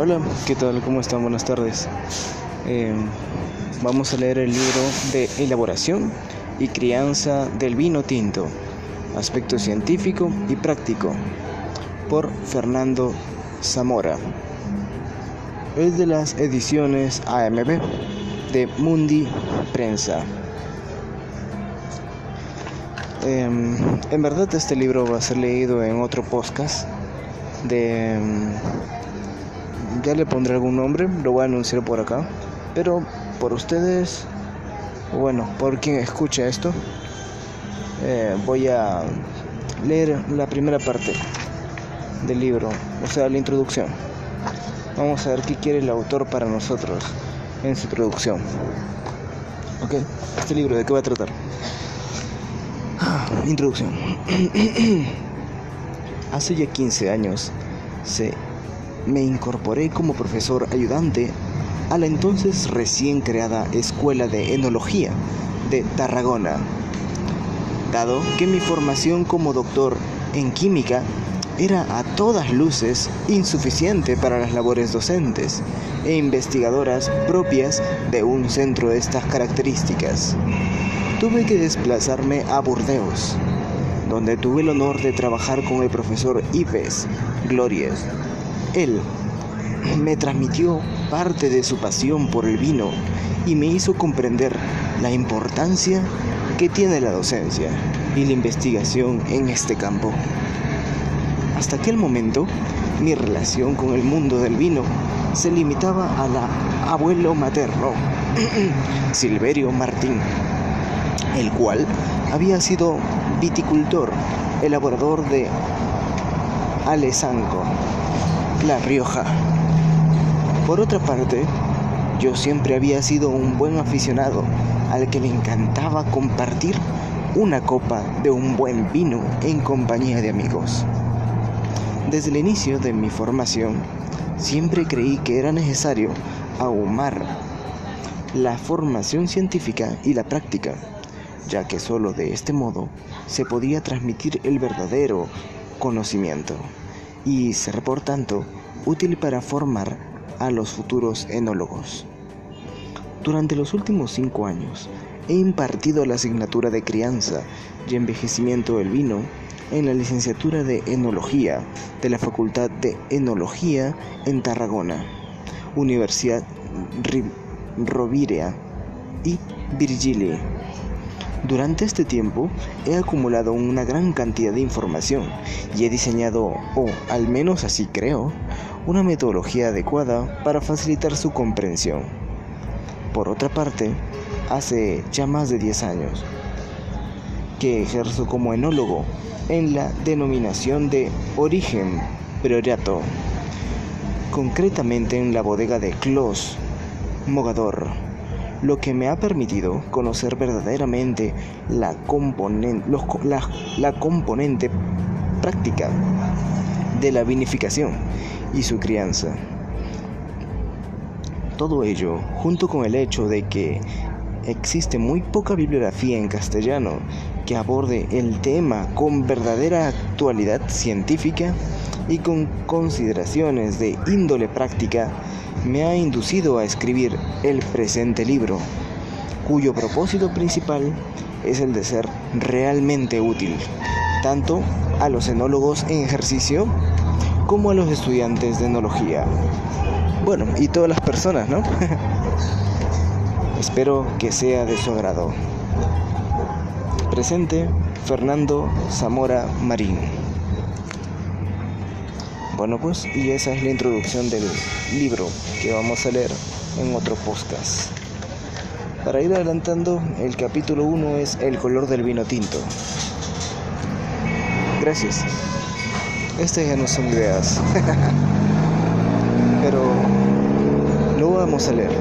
Hola, ¿qué tal? ¿Cómo están? Buenas tardes. Eh, vamos a leer el libro de elaboración y crianza del vino tinto, aspecto científico y práctico, por Fernando Zamora. Es de las ediciones AMB de Mundi Prensa. Eh, en verdad este libro va a ser leído en otro podcast de ya le pondré algún nombre, lo voy a anunciar por acá. Pero por ustedes, bueno, por quien escuche esto, eh, voy a leer la primera parte del libro, o sea, la introducción. Vamos a ver qué quiere el autor para nosotros en su introducción. Ok, este libro, ¿de qué va a tratar? Introducción. Hace ya 15 años se me incorporé como profesor ayudante a la entonces recién creada Escuela de Enología de Tarragona. Dado que mi formación como doctor en química era a todas luces insuficiente para las labores docentes e investigadoras propias de un centro de estas características, tuve que desplazarme a Burdeos, donde tuve el honor de trabajar con el profesor Ives Glorias él me transmitió parte de su pasión por el vino y me hizo comprender la importancia que tiene la docencia y la investigación en este campo. Hasta aquel momento, mi relación con el mundo del vino se limitaba a la abuelo materno, Silverio Martín, el cual había sido viticultor, elaborador de Alesanco la Rioja. Por otra parte, yo siempre había sido un buen aficionado al que le encantaba compartir una copa de un buen vino en compañía de amigos. Desde el inicio de mi formación, siempre creí que era necesario ahumar la formación científica y la práctica, ya que solo de este modo se podía transmitir el verdadero conocimiento y ser por tanto útil para formar a los futuros enólogos. Durante los últimos cinco años he impartido la asignatura de crianza y envejecimiento del vino en la licenciatura de Enología de la Facultad de Enología en Tarragona, Universidad Rovira y Virgili. Durante este tiempo he acumulado una gran cantidad de información y he diseñado, o al menos así creo, una metodología adecuada para facilitar su comprensión. Por otra parte, hace ya más de 10 años que ejerzo como enólogo en la denominación de origen Priorato, concretamente en la bodega de Clos Mogador lo que me ha permitido conocer verdaderamente la, la, componente práctica de la vinificación y su crianza. Todo ello, junto con el hecho de que existe muy poca bibliografía en castellano que aborde el tema con verdadera actualidad científica y con consideraciones de índole práctica, me ha inducido a escribir el presente libro, cuyo propósito principal es el de ser realmente útil, tanto a los enólogos en ejercicio como a los estudiantes de enología. Bueno, y todas las personas, ¿no? Espero que sea de su agrado. Presente Fernando Zamora Marín. Bueno, pues, y esa es la introducción del libro que vamos a leer en otro podcast. Para ir adelantando, el capítulo 1 es El color del vino tinto. Gracias. Estas ya no son ideas. Pero lo vamos a leer.